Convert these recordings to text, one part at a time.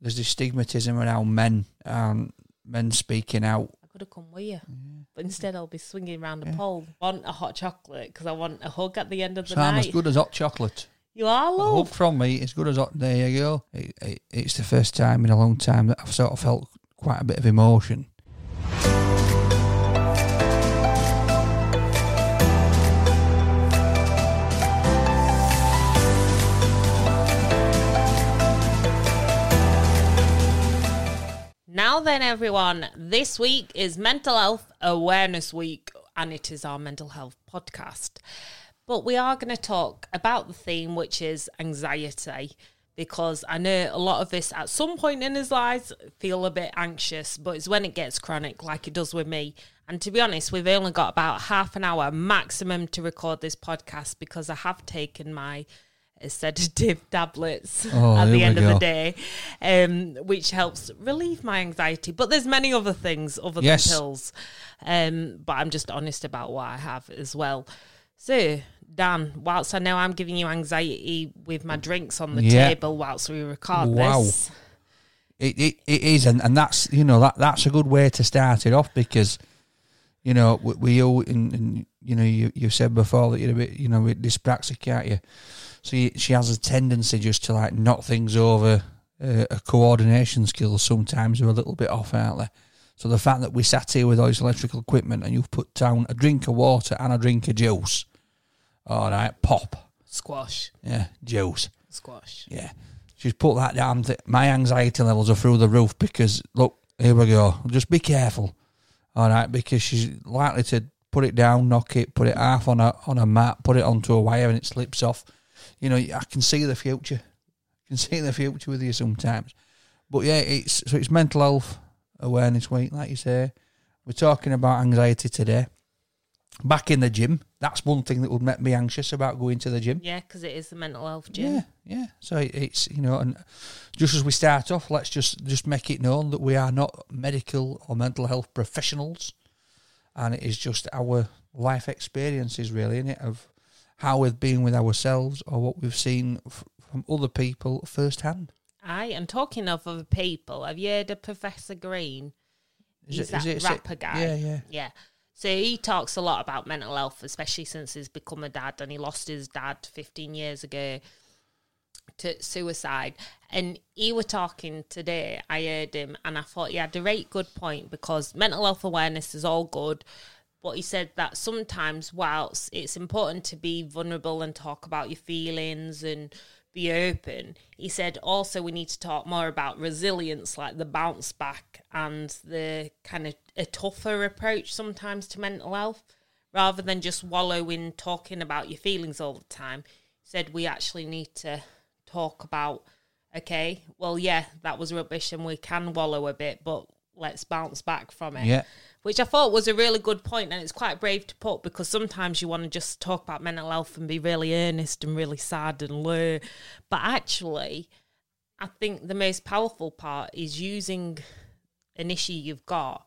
there's this stigmatism around men and men speaking out. I could have come with you, but instead I'll be swinging around a Yeah. pole. Want a hot chocolate because I want a hug at the end of the So I'm as good as hot chocolate. You are, A hug from me is good as hot. There you go. It, it, it's the first time in a long time that I've sort of felt quite a bit of emotion. Then, everyone, this week is Mental Health Awareness Week, and it is our mental health podcast. But we are going to talk about the theme, which is anxiety, because I know a lot of us at some point in his lives feel a bit anxious, but it's when it gets chronic, like it does with me. And to be honest, we've only got about half an hour maximum to record this podcast because I have taken my sedative tablets Oh, at the end of the day, um, which helps relieve my anxiety. But there's many other things other Yes. than pills. Um, but I'm just honest about what I have as well. So, Dan, whilst I know I'm giving you anxiety with my drinks on the Yeah. table whilst we record Wow. this, It, it, it is, and, and that's you know that that's a good way to start it off because you know we, we all and, and you know you you said before that you're a bit you know dyspraxic, aren't you? So you, she has a tendency just to like knock things over. Uh, her coordination skills sometimes are a little bit off, aren't they? So the fact that we sat here with all this electrical equipment and you've put down a drink of water and a drink of juice, all right, pop, squash, yeah, juice. squash. Yeah. She's put that down. Th- my anxiety levels are through the roof because, look, here we go. Just be careful. All right. Because she's likely to put it down, knock it, put it half on a, on a mat, put it onto a wire and it slips off. You know, I can see the future. I can see the future with you sometimes. But yeah, it's so it's mental health awareness week, like you say. We're talking about anxiety today. Back in the gym, that's one thing that would make me anxious about going to the gym. Yeah, because it is the mental health gym. Yeah, yeah. So it- it's you know, and just as we start off, let's just just make it known that we are not medical or mental health professionals, and it is just our life experiences, really, in it of how we've been with ourselves or what we've seen f- from other people firsthand. Aye, and talking of other people, have you heard of Professor Green? He's that rapper guy. Yeah, yeah. Yeah. So he talks a lot about mental health, especially since he's become a dad and he lost his dad 15 years ago to suicide. And he were talking today, I heard him, and I thought he had a very good point because mental health awareness is all good. But he said that sometimes, whilst it's important to be vulnerable and talk about your feelings and be open, he said also we need to talk more about resilience, like the bounce back and the kind of a tougher approach sometimes to mental health rather than just wallow in talking about your feelings all the time. He said we actually need to talk about, okay, well, yeah, that was rubbish and we can wallow a bit, but let's bounce back from it Yeah. which I thought was a really good point, and it's quite brave to put because sometimes you want to just talk about mental health and be really earnest and really sad and low, but actually, I think the most powerful part is using an issue you've got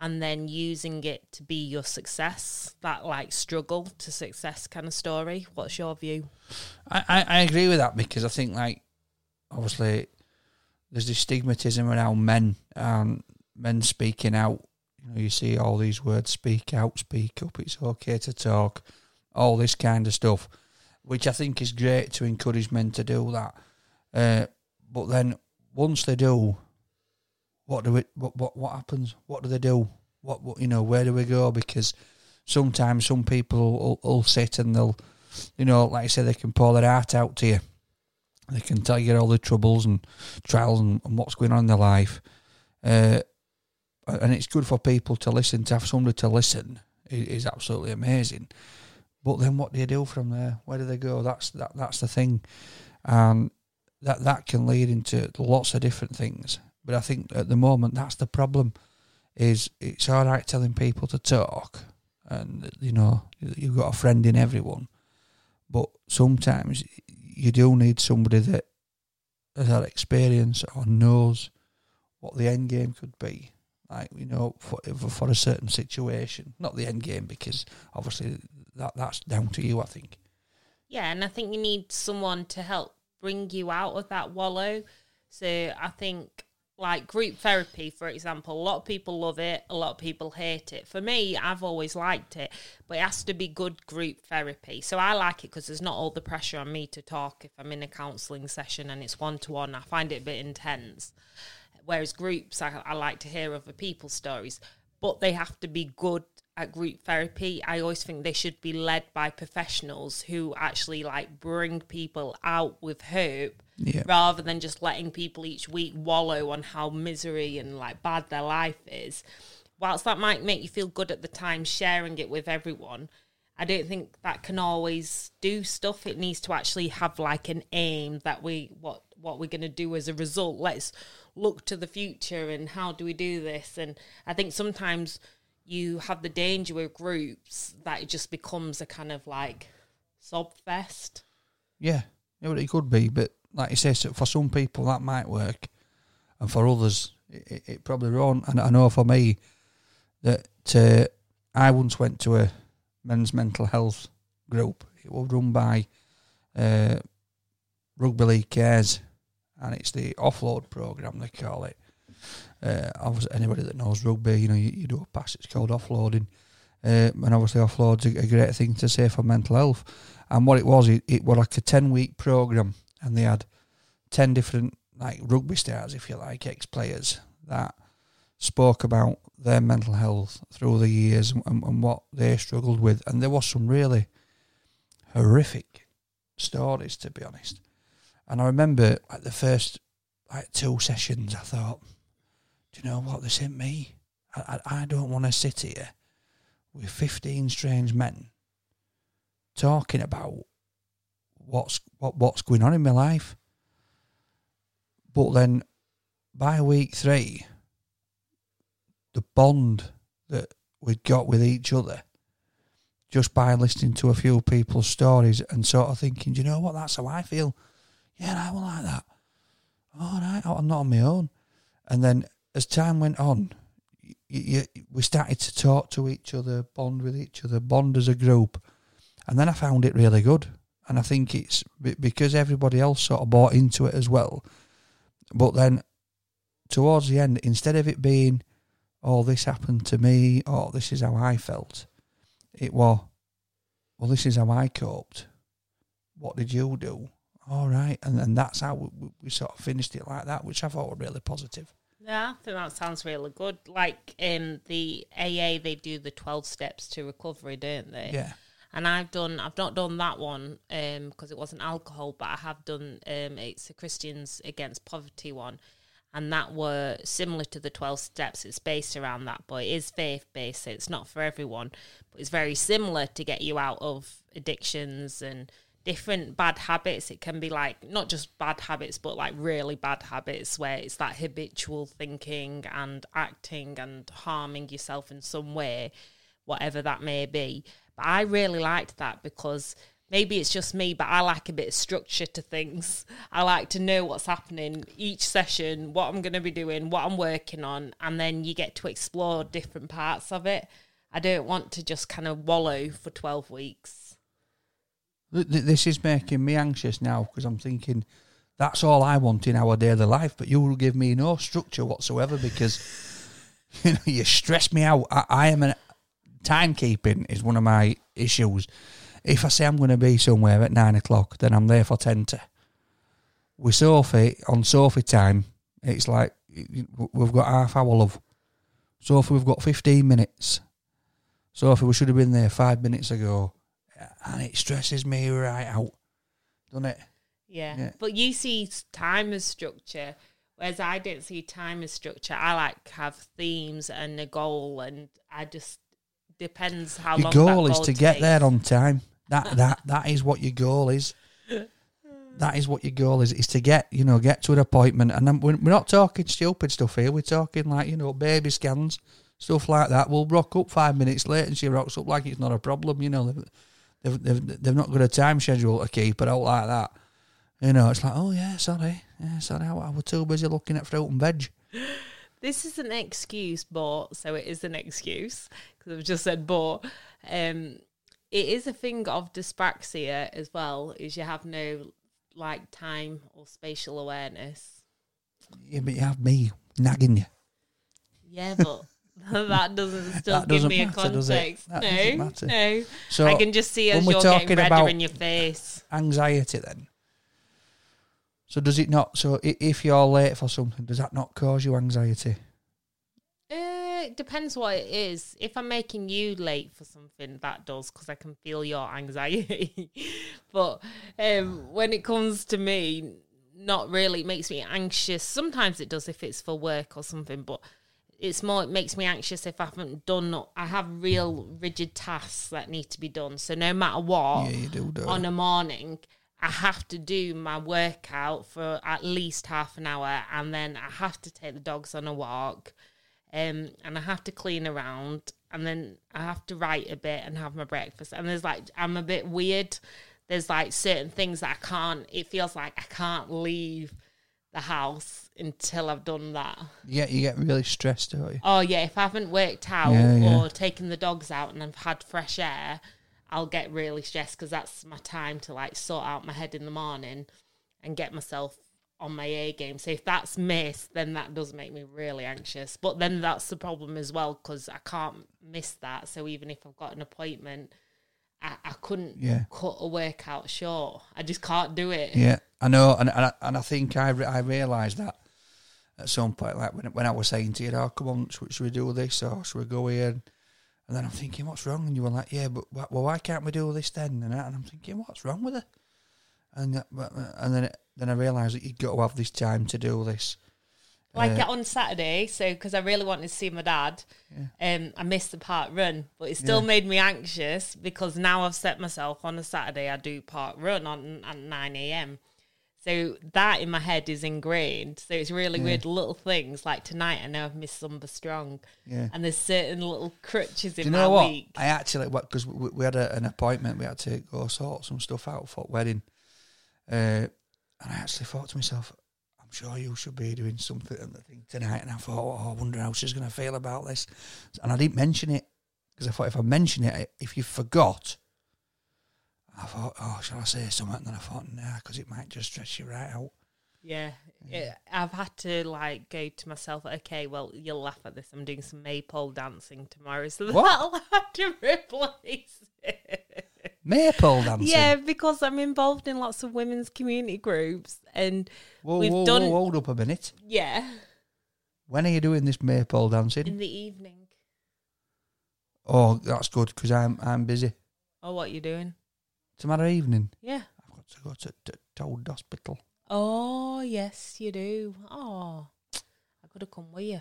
and then using it to be your success, that like struggle to success kind of story. What's your view? I, I, I agree with that because I think like obviously there's this stigmatism around men and men speaking out. You know, you see all these words speak out, speak up, it's okay to talk, all this kind of stuff. Which I think is great to encourage men to do that. Uh, but then once they do, what do it what, what what happens? What do they do? What, what you know, where do we go? Because sometimes some people will, will sit and they'll you know, like I said, they can pour their heart out to you. They can tell you all the troubles and trials and, and what's going on in their life. Uh, and it's good for people to listen, to have somebody to listen is, is absolutely amazing. But then what do you do from there? Where do they go? That's that. That's the thing, and that that can lead into lots of different things. But I think at the moment that's the problem. Is it's all right telling people to talk, and you know you've got a friend in everyone, but sometimes you do need somebody that has had experience or knows what the end game could be. Like you know, for for a certain situation, not the end game because obviously that that's down to you. I think. Yeah, and I think you need someone to help bring you out of that wallow So I think like group therapy, for example, a lot of people love it, a lot of people hate it. For me, I've always liked it, but it has to be good group therapy. So I like it because there's not all the pressure on me to talk if I'm in a counselling session and it's one to one. I find it a bit intense. Whereas groups, I, I like to hear other people's stories, but they have to be good at group therapy. I always think they should be led by professionals who actually like bring people out with hope Yeah. rather than just letting people each week wallow on how misery and like bad their life is. Whilst that might make you feel good at the time sharing it with everyone, I don't think that can always do stuff. It needs to actually have like an aim that we what what we're going to do as a result. Let's look to the future and how do we do this? And I think sometimes you have the danger with groups that it just becomes a kind of like sob fest. Yeah, yeah, well, it could be, but like you say, so for some people that might work, and for others it, it, probably won't. And I know for me that uh, I once went to a men's mental health group. It was run by uh, Rugby League Cares, and it's the offload program they call it. Uh, obviously, anybody that knows rugby, you know, you, you do a pass. It's called offloading, uh, and obviously, offload's a, a great thing to say for mental health. And what it was, it, it was like a ten week program, and they had ten different like rugby stars, if you like, ex players that spoke about their mental health through the years and, and what they struggled with, and there was some really horrific stories, to be honest. And I remember like the first like two sessions, I thought, do you know what? This ain't me. I, I, I don't want to sit here with fifteen strange men talking about what's what what's going on in my life. But then by week three, the bond that we'd got with each other, just by listening to a few people's stories and sort of thinking, do you know what, that's how I feel. Yeah, I will like that. All right, I'm not on my own. And then as time went on, y y we started to talk to each other, bond with each other, bond as a group. And then I found it really good. And I think it's because everybody else sort of bought into it as well. But then towards the end, instead of it being, oh, this happened to me, or this is how I felt, it was, well, this is how I coped. What did you do? All right. And, then that's how we, we sort of finished it like that, which I thought was really positive. Yeah, I think that sounds really good. Like in the AA, they do the twelve steps to recovery, don't they? Yeah. And I've done, I've not done that one because it wasn't alcohol, but I have done. Um, it's the Christians Against Poverty one, and that were similar to the twelve steps. It's based around that, but it is faith based. So it's not for everyone, but it's very similar to get you out of addictions and different bad habits. It can be like not just bad habits, but like really bad habits where it's that habitual thinking and acting and harming yourself in some way, whatever that may be. But I really liked that because maybe it's just me, but I like a bit of structure to things. I like to know what's happening each session, what I'm going to be doing, what I'm working on, and then you get to explore different parts of it. I don't want to just kind of wallow for 12 weeks. Th- th- This is making me anxious now because I'm thinking that's all I want in our daily life, but you will give me no structure whatsoever because you know you stress me out. I, I am an timekeeping is one of my issues. If I say I'm going to be somewhere at nine o'clock, then I'm there for ten to. With Sophie on Sophie time, it's like we've got half hour love. Sophie, we've got fifteen minutes. Sophie, we should have been there five minutes ago and it stresses me right out, doesn't it? Yeah. Yeah. But you see time as structure, whereas I don't see time as structure. I like have themes and a goal, and I just depends how Your long goal that is goal to get there on time. That that that is what your goal is. That is what your goal is. Is to get you know get to an appointment, and then we're, not talking stupid stuff here. We're talking like you know baby scans, stuff like that. We'll rock up five minutes late, and she rocks up like it's not a problem. You know they've they've they've, not got a time schedule to keep her out like that. You know it's like oh yeah sorry yeah sorry I, I was too busy looking at fruit and veg. This is an excuse, but so it is an excuse because I've just said but. Um, it is a thing of dyspraxia as well, is you have no like time or spatial awareness. Yeah, but you have me nagging you. Yeah, but that doesn't still That give doesn't me a matter, it? context. No, no. So I can just see as you're getting talking redder about- in your face. anxiety then. So does it not? So if you're late for something, does that not cause you anxiety? It depends what it is. If I'm making you late for something, that does because I can feel your anxiety. but um, when it comes to me, not really. It makes me anxious. Sometimes it does if it's for work or something, but it's more. It makes me anxious if I haven't done. I have real rigid tasks that need to be done. So no matter what, Yeah, do on a morning, I have to do my workout for at least half an hour, and then I have to take the dogs on a walk, um, and I have to clean around, and then I have to write a bit and have my breakfast. And there's like I'm a bit weird. There's like certain things that I can't. It feels like I can't leave the house until I've done that. Yeah, you get really stressed, don't you? Oh yeah, if I haven't worked out Yeah, yeah. or taken the dogs out and I've had fresh air, I'll get really stressed because that's my time to like sort out my head in the morning and get myself on my A game. So if that's missed, then that does make me really anxious. But then that's the problem as well because I can't miss that. So even if I've got an appointment, I, I couldn't Yeah. cut a workout short. I just can't do it. Yeah, I know, and and I, and I think I re- I realised that at some point, like when when I was saying to you, "Oh, come on, should, should we do this or should we go here?" And, and then I'm thinking, "What's wrong?" And you were like, "Yeah, but wh- well, why can't we do this then?" And, I, and I'm thinking, "What's wrong with it?" And uh, and then then I realised that you've got to have this time to do this. Like Uh, on Saturday, so because I really wanted to see my dad, um, I missed the park run, but it still Yeah. made me anxious because now I've set myself on a Saturday I do park run on at nine a.m. So that in my head is ingrained. So it's really weird little things like tonight. I know I've missed Zumba Strong, Yeah. and there's certain little crutches in Do you my know what? week. I actually, because we, we had a, an appointment, we had to go sort some stuff out for wedding, uh, and I actually thought to myself, I'm sure you should be doing something at the thing tonight. And I thought, oh, I wonder how she's going to feel about this. And I didn't mention it because I thought if I mention it, if you forgot, I thought, oh, shall I say something? And then I thought, nah, because it might just stress you right out. Yeah, it, I've had to like go to myself. Okay, well, you'll laugh at this. I'm doing some maypole dancing tomorrow, so What? that'll have to replace it. Maypole dancing. Yeah, because I'm involved in lots of women's community groups, and Whoa, we've whoa, done- whoa, hold up a minute. yeah, When are you doing this maypole dancing? in the evening. Oh, that's good because I'm I'm busy. Oh, what are you doing? Tomorrow evening, Yeah. I've got to go to, to Toad Hospital. Oh, yes, you do. Oh, I could have come with you,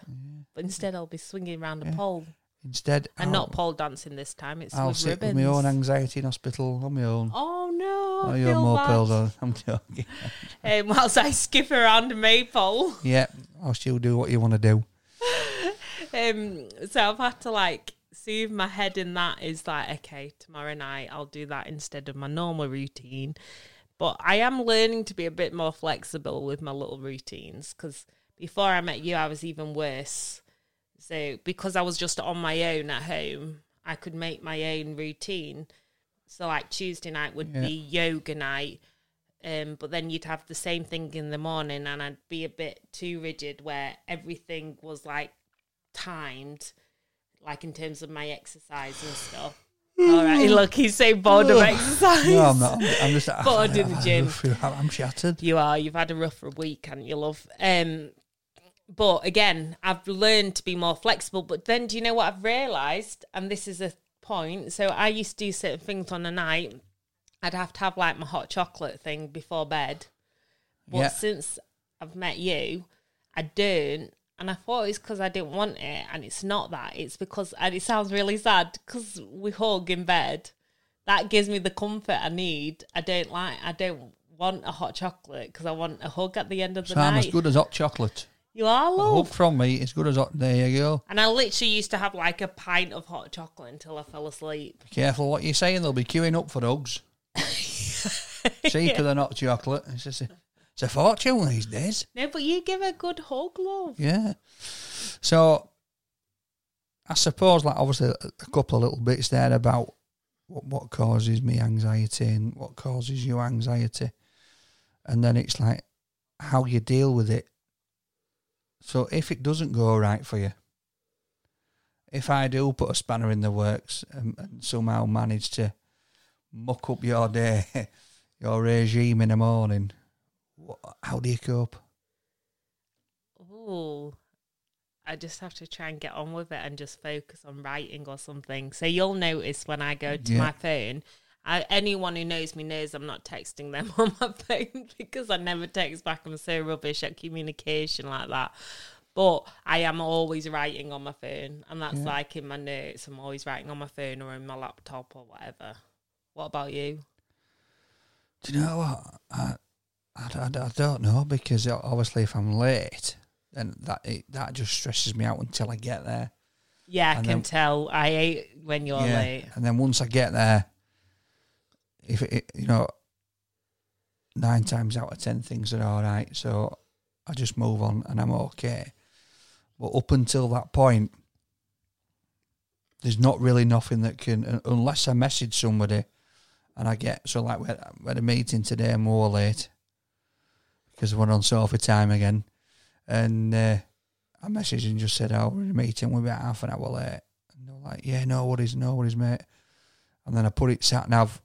but instead I'll be swinging around a Yeah. pole Instead, and I'll, not pole dancing this time. It's I'll with sit ribbons. with my own anxiety in hospital on my own. Oh no! Oh, you're more pills on. I'm joking. um, whilst I skip around a maypole. yeah, I'll still do what you want to do. Um, so I've had to like soothe my head in that is like, okay, tomorrow night I'll do that instead of my normal routine. But I am learning to be a bit more flexible with my little routines because before I met you, I was even worse. So because I was just on my own at home, I could make my own routine. So like Tuesday night would Yeah. be yoga night. Um, but then you'd have the same thing in the morning, and I'd be a bit too rigid where everything was like timed, like in terms of my exercise and stuff. All right, look, he's so bored of exercise. No, I'm not. I'm, just. Bored in the I've had a gym. I'm, I'm shattered. You are. You've had a rough week, haven't you, love? Um, but again, I've learned to be more flexible. But then, do you know what I've realised? And this is a point. So I used to do certain things on a night. I'd have to have like my hot chocolate thing before bed. But Yeah. since I've met you, I don't. And I thought it's because I didn't want it, and it's not that. It's because, and it sounds really sad because we hug in bed. That gives me the comfort I need. I don't like. I don't want a hot chocolate because I want a hug at the end of the So I'm as good as hot chocolate. You are love. hug from me is good as hot. There you go. And I literally used to have like a pint of hot chocolate until I fell asleep. Be careful what you're saying. They'll be queuing up for hugs. Cheaper than hot chocolate. It's just a, it's a fortune these days. No, but you give a good hug, love. Yeah. So I suppose, like, obviously, a a couple of little bits there about what, what causes me anxiety and what causes you anxiety. And then it's like how you deal with it So if it doesn't go right for you, if I do put a spanner in the works and, and somehow manage to muck up your day, your regime in the morning, wha- how do you cope? Oh, I just have to try and get on with it and just focus on writing or something. So you'll notice when I go to Yeah. my phone, I, anyone who knows me knows I'm not texting them on my phone because I never text back. I'm so rubbish at communication like that. But I am always writing on my phone, and that's Yeah. like in my notes. I'm always writing on my phone or in my laptop or whatever. What about you? Do you know what? I, I, I, I don't know because obviously if I'm late, then that it, that just stresses me out until I get there. Yeah, I And can then- tell. I hate when you're late. And then once I get there, if it, you know, nine times out of ten things are all right. So I just move on and I'm okay. But up until that point, there's not really nothing that can, unless I message somebody and I get, so like we had, we a meeting today, I'm more late because we're on Sophie time again. And uh, I messaged and just said, oh, we're in a meeting, we're about half an hour late. And they're like, yeah, no worries, no worries, mate. And then I put it sat nav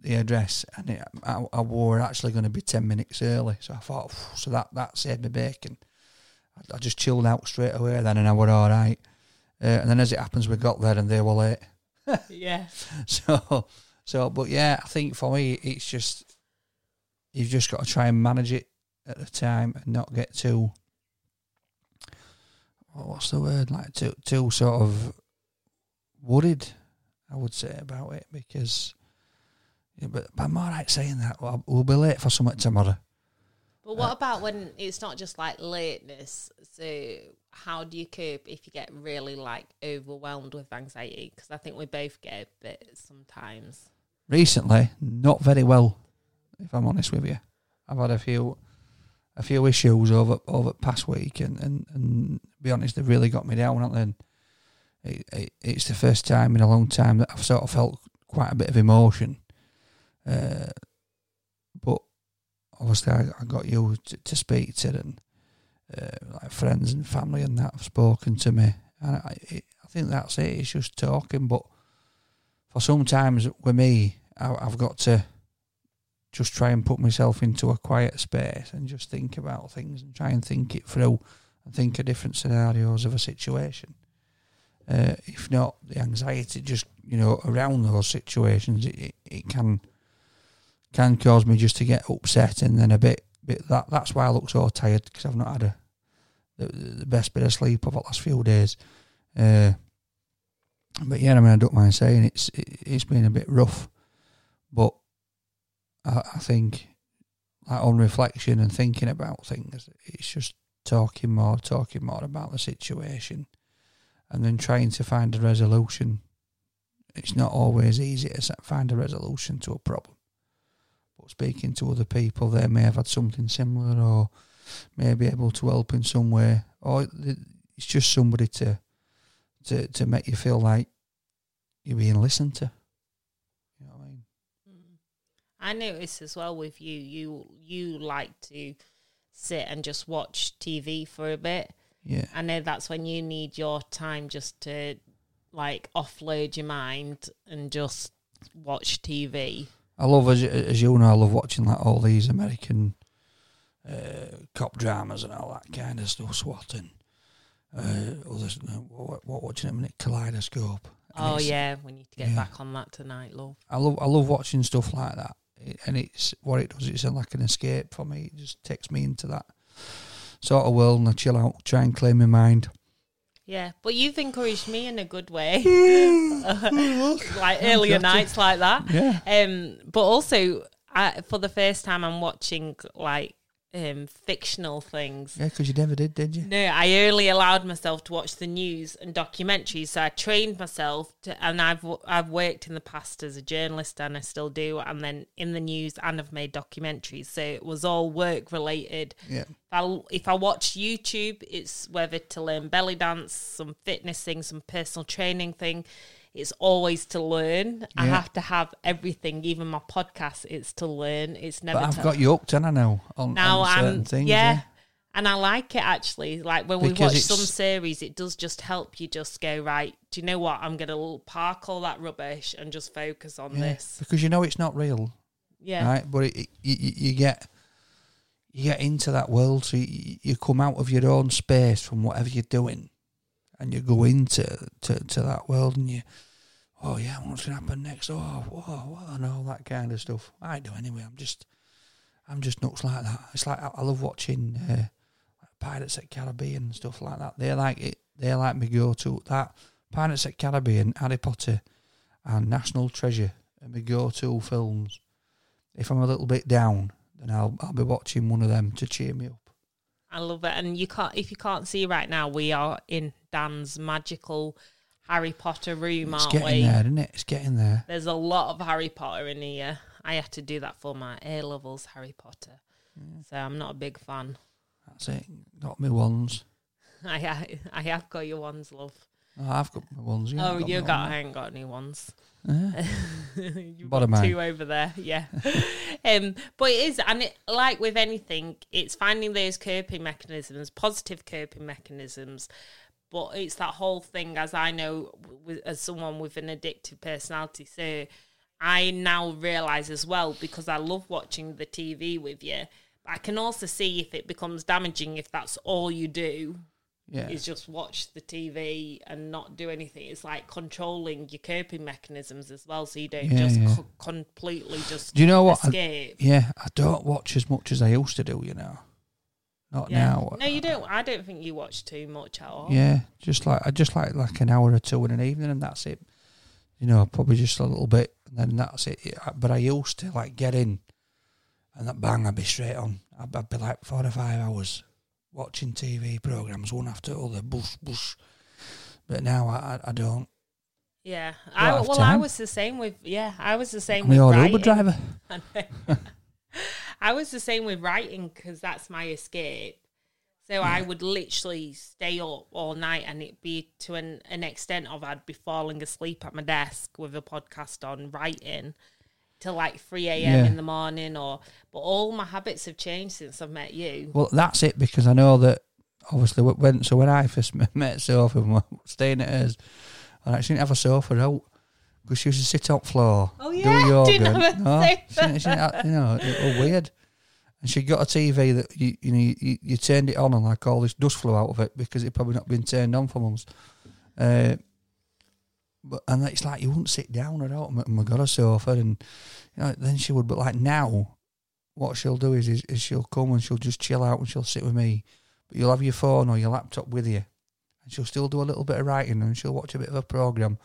the address, and it, I, I were actually going to be ten minutes early. So I thought, so that that saved me bacon. I, I just chilled out straight away then, and I were all right. Uh, and then as it happens, we got there and they were late. Yeah. So, so, but yeah, I think for me, it's just you've just got to try and manage it at the time and not get too. What's the word? Like too, too sort of worried. I would say about it because, yeah, but, but I'm all right saying that. Well, we'll be late for something tomorrow. But what about when it's not just like lateness? So how do you cope if you get really like overwhelmed with anxiety? Because I think we both get a bit sometimes. Recently, not very well. If I'm honest with you, I've had a few, a few issues over over the past week, and and, and be honest, they've really got me down. And it, it, it's the first time in a long time that I've sort of felt quite a bit of emotion. Uh, but obviously, I, I got you to, to speak to, and uh, like friends and family and that have spoken to me, and I, I think that's it. It's just talking, but for sometimes with me, I, I've got to just try and put myself into a quiet space and just think about things and try and think it through and think of different scenarios of a situation. Uh, if not, the anxiety just you know around those situations, it, it, it can can cause me just to get upset and then a bit bit that that's why I look so tired because I've not had a the, the best bit of sleep over the last few days. Uh, but yeah, I mean, I don't mind saying it's it, it's been a bit rough, but I, I think like on reflection and thinking about things, it's just talking more, talking more about the situation, and then trying to find a resolution. It's not always easy to find a resolution to a problem, speaking to other people, they may have had something similar, or may be able to help in some way, or it's just somebody to to to make you feel like you're being listened to. You know what I mean? Mm. I notice as well with you, you you like to sit and just watch TV for a bit. Yeah. I know that's when you need your time just to like offload your mind and just watch TV. I love as as you know, I love watching like all these American uh, cop dramas and all that kind of stuff. SWAT and uh, others. What, what watching at a minute? Kaleidoscope. And Oh yeah, we need to get yeah. back on that tonight, love. I love I love watching stuff like that, It- and it's what it does. It's like an escape for me. It just takes me into that sort of world, and I chill out, try and clear my mind. Yeah, but you've encouraged me in a good way, like earlier nights like that. Yeah, Um, but also, I, for the first time, I'm watching like um fictional things. yeah, because you never did, did you? No, I only allowed myself to watch the news and documentaries. So I trained myself to, and I've I've worked in the past as a journalist, and I still do. And then in the news, and I've made documentaries. So it was all work related. Yeah, If I, if I watch YouTube, it's whether to learn belly dance, some fitness thing, some personal training thing. It's always to learn. I have to have everything, even my podcast. It's to learn. It's never. but I've to, got you hooked, and I know on, now on certain I'm things. yeah, yeah. And I like it actually. Like when we watch some series, it does just help you just go, right, do you know what? I'm going to park all that rubbish and just focus on Yeah, this. because you know it's not real, Yeah. right? But it, it, you, you you get you get into that world, so you, you come out of your own space from whatever you're doing, and you go into to, to that world, and you, oh yeah, what's gonna happen next? Oh, whoa, whoa, and all that kind of stuff. I do anyway. I'm just, I'm just nuts like that. It's like I, love watching uh, Pirates at Caribbean and stuff like that. They like it. They like me go to that Pirates at Caribbean, Harry Potter, and National Treasure are my go-to films. If I'm a little bit down, then I'll I'll be watching one of them to cheer me up. I love it. And you can't, if you can't see right now, we are in Dan's magical Harry Potter room, It's aren't getting we? there, isn't it? It's getting there. There's a lot of Harry Potter in here. I had to do that for my A levels Harry Potter. So I'm not a big fan. That's it. Got me ones. I ha- I have got your ones, love. Oh, I've got my ones. You oh, haven't you got. ones. I ain't got any ones. Yeah. You've Bottom got two over there, yeah. um, but it is, and it, like with anything, it's finding those coping mechanisms, positive coping mechanisms. But it's that whole thing, as I know, with, as someone with an addictive personality. So I now realize as well because I love watching the TV with you. I can also see if it becomes damaging if that's all you do Yeah. is just watch the TV and not do anything. It's like controlling your coping mechanisms as well, so you don't Yeah, just yeah. co- completely just Do you know what? I- escape. yeah, I don't watch as much as I used to do. You know, not Yeah. now. No, you don't. I don't think you watch too much at all. Yeah, just like I just like like an hour or two in an evening, and that's it. You know, probably just a little bit, and then that's it. But I used to like get in, and that bang, I'd be straight on. I'd, I'd be like four or five hours watching TV programs, one after other, bush, bush. But now I, I, I don't. Yeah. I, well, I was the same with. Yeah, I was the same I'm with your. Uber driver. I was the same with writing because that's my escape. So I would literally stay up all night, and it'd be to an, an extent of I'd be falling asleep at my desk with a podcast on writing till like three a.m. Yeah. in the morning. Or but all my habits have changed since I've met you. Well, that's it because I know that obviously when so when I first met- met Sophie, we were staying at hers, and I actually didn't have a sofa out because she used to sit on floor, Oh, do yeah, yoga. didn't have a no, she didn't- she you know, it was weird. And she got a TV that you you know you, you turned it on and like all this dust flew out of it because it probably not been turned on for months. Uh, but and it's like you wouldn't sit down at all. And we got a sofa, and you know then she would. But like now, what she'll do is, is is she'll come and she'll just chill out and she'll sit with me. But you'll have your phone or your laptop with you, and she'll still do a little bit of writing and she'll watch a bit of a program.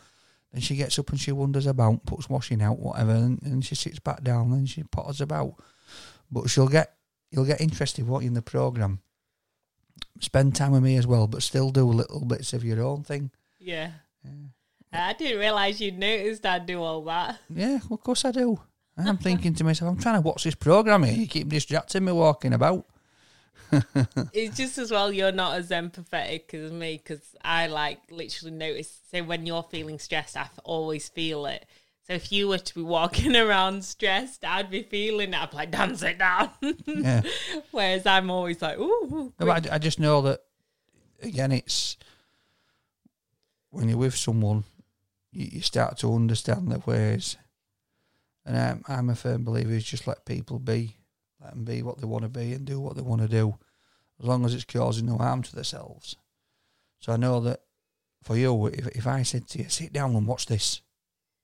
Then she gets up and she wanders about, puts washing out, whatever, and, and she sits back down and she potters about. But she'll get you'll get interested what in the program. Spend time with me as well, but still do little bits of your own thing. Yeah. yeah. I didn't realize you'd noticed I'd do all that. Yeah, well, of course I do. I'm thinking to myself, I'm trying to watch this program here. You keep distracting me walking about. It's just as well you're not as empathetic as me because I like literally notice. So when you're feeling stressed, I always feel it. So if you were to be walking around stressed, I'd be feeling it. I'd be like, "Dan, sit down." Yeah. Whereas I'm always like, "Ooh." No, but I, I just know that again, it's when you're with someone, you, you start to understand their ways. And I'm, I'm a firm believer is just let people be, let them be what they want to be and do what they want to do, as long as it's causing no harm to themselves. So I know that for you, if if I said to you, sit down and watch this,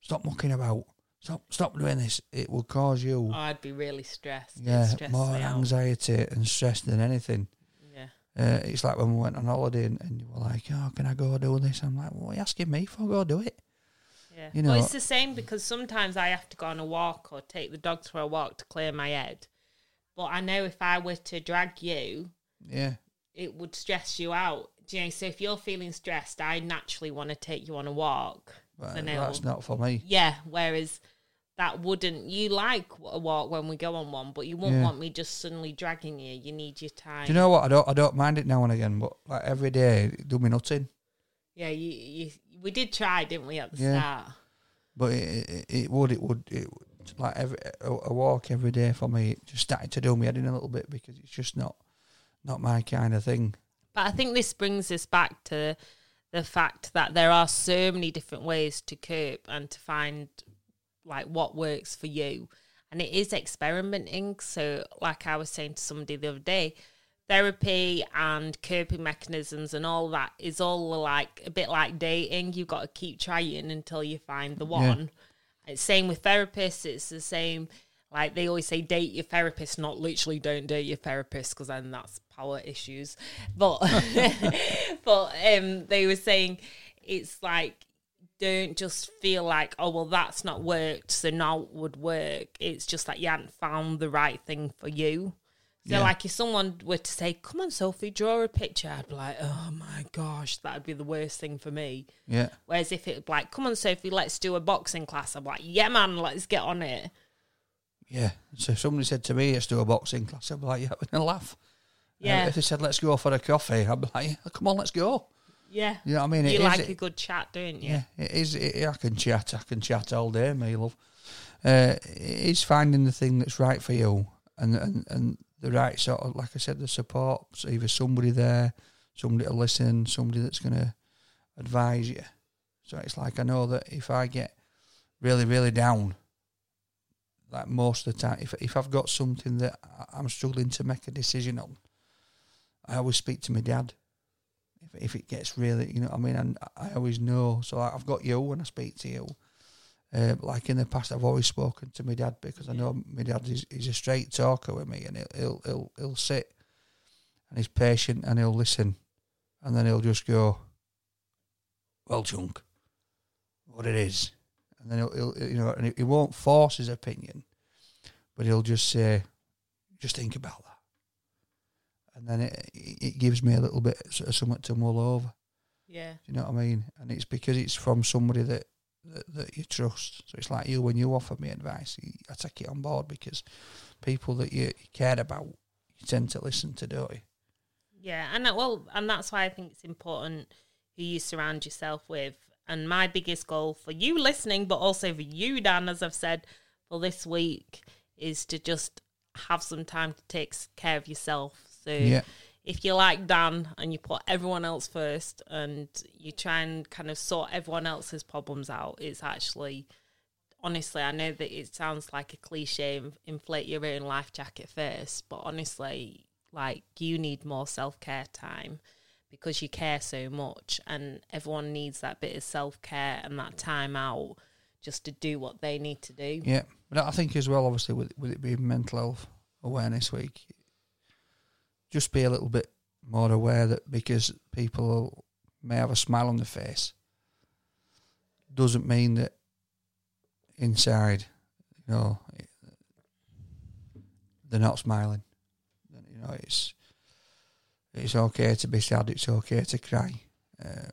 stop mucking about, stop stop doing this, it will cause you Oh, I'd be really stressed. Yeah stress more me out. anxiety and stress than anything. Yeah. Uh, it's like when we went on holiday and, and you were like, "Oh, can I go do this?" I'm like, well, "What are you asking me for? Go do it." Yeah. You well, it's the same because sometimes I have to go on a walk or take the dogs for a walk to clear my head. But I know if I were to drag you, Yeah, it would stress you out. Do you know? So if you're feeling stressed, I naturally want to take you on a walk. I know. that's not for me. Yeah. Whereas that wouldn't. You like a walk when we go on one, but you wouldn't Yeah. want me just suddenly dragging you. You need your time. Do you know what? I don't. I don't mind it now and again, but like every day, do me nothing. Yeah. You. you we did try, didn't we, at the Yeah. start? But it, it, it would. It would. It like every a, a walk every day for me. It just started to do me head in a little bit because it's just not not my kind of thing. But I think this brings us back to the fact that there are so many different ways to cope and to find like what works for you. And it is experimenting. So, like I was saying to somebody the other day, therapy and coping mechanisms and all that is all like a bit like dating. You've got to keep trying until you find the one. It's same with therapists. It's the same. Like they always say, date your therapist, not literally don't date your therapist, because then that's power issues. But but um, they were saying it's like don't just feel like oh well that's not worked, so now it would work. It's just that you haven't found the right thing for you. So Yeah. like if someone were to say, "Come on, Sophie, draw a picture," I'd be like, "Oh my gosh, that'd be the worst thing for me." Yeah, Whereas if it like, "Come on, Sophie, let's do a boxing class," I'm like, "Yeah, man, let's get on it." yeah. So if somebody said to me, let's do a boxing class, I'd be like, yeah, having a laugh. Uh, Yeah, if they said, let's go for a coffee, I'd be like, yeah, come on, let's go. yeah. You know what I mean? It You is- like it- a good chat, don't you? Yeah, it is. It, I can chat. I can chat all day, my love. Uh, it's finding the thing that's right for you, and and and the right sort of, like I said, the support. So either somebody there, somebody to listen, somebody that's going to advise you. So it's like I know that if I get really, really down, like most of the time, if if I've got something that I- I'm struggling to make a decision on, I always speak to my dad if, if it gets really, you know, I mean, and I always know. So I've got you when I speak to you. Uh, like in the past, I've always spoken to my dad because I know my dad is he's a straight talker with me, and he'll he'll he'll, he'll sit and he's patient and he'll listen, and then he'll just go, "Well, chunk, what it is," and then he'll, he'll you know, and he, he won't force his opinion, but he'll just say, "Just think about that." and then it it gives me a little bit of something to mull over. Yeah. You know what I mean? And it's because it's from somebody that that, that you trust. So it's like you when you offer me advice, I take it on board because people that you, you care about, you tend to listen to, don't you? Yeah, and that, well, and that's why I think it's important who you surround yourself with. And my biggest goal for you listening, but also for you, Dan, as I've said for this week, is to just have some time to take care of yourself. So Yeah. If you like Dan and you put everyone else first and you try and kind of sort everyone else's problems out, it's actually honestly, I know that it sounds like a cliche, inflate your own life jacket first, but honestly, like you need more self care time because you care so much, and everyone needs that bit of self care and that time out just to do what they need to do. Yeah. But I think as well, obviously, with, with it being Mental Health Awareness Week, just be a little bit more aware that because people may have a smile on their face, doesn't mean that inside, you know, they're not smiling. You know, it's it's okay to be sad. It's okay to cry. Uh,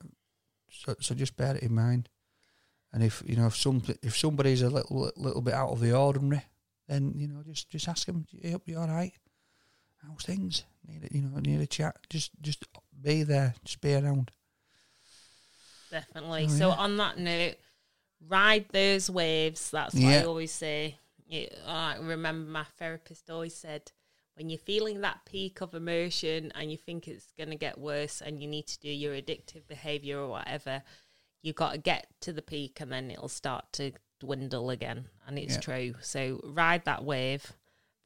so, so just bear it in mind. And if you know if some if somebody's a little little bit out of the ordinary, then you know just just ask them. "Hey, Hope you all right? How's things? Need a, you know need a chat? Just just be there. Just be around. Definitely. Oh, so yeah. on that note, ride those waves. That's what I always say. You, I remember my therapist always said, when you're feeling that peak of emotion and you think it's going to get worse and you need to do your addictive behavior or whatever, you've got to get to the peak and then it'll start to dwindle again. And it's Yeah. true. So ride that wave.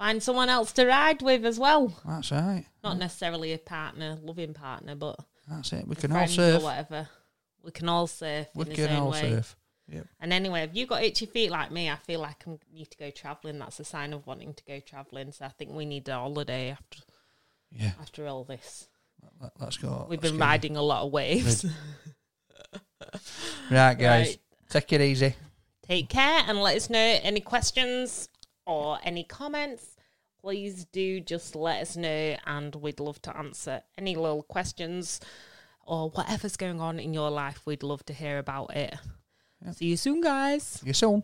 Find someone else to ride with as well. That's right. Not necessarily a partner, loving partner, but That's it. We can all friends or surf. whatever. We can all surf We can all way. surf. Yep. And anyway, if you've got itchy feet like me, I feel like I need to go travelling. That's a sign of wanting to go travelling. So I think we need a holiday after Yeah. after all this. Let, us go. We've let's been go. riding a lot of waves. Right, guys. Right. Take it easy. Take care and let us know any questions or any comments. Please do just let us know, and we'd love to answer any little questions or whatever's going on in your life. We'd love to hear about it. See you soon, guys. See you soon.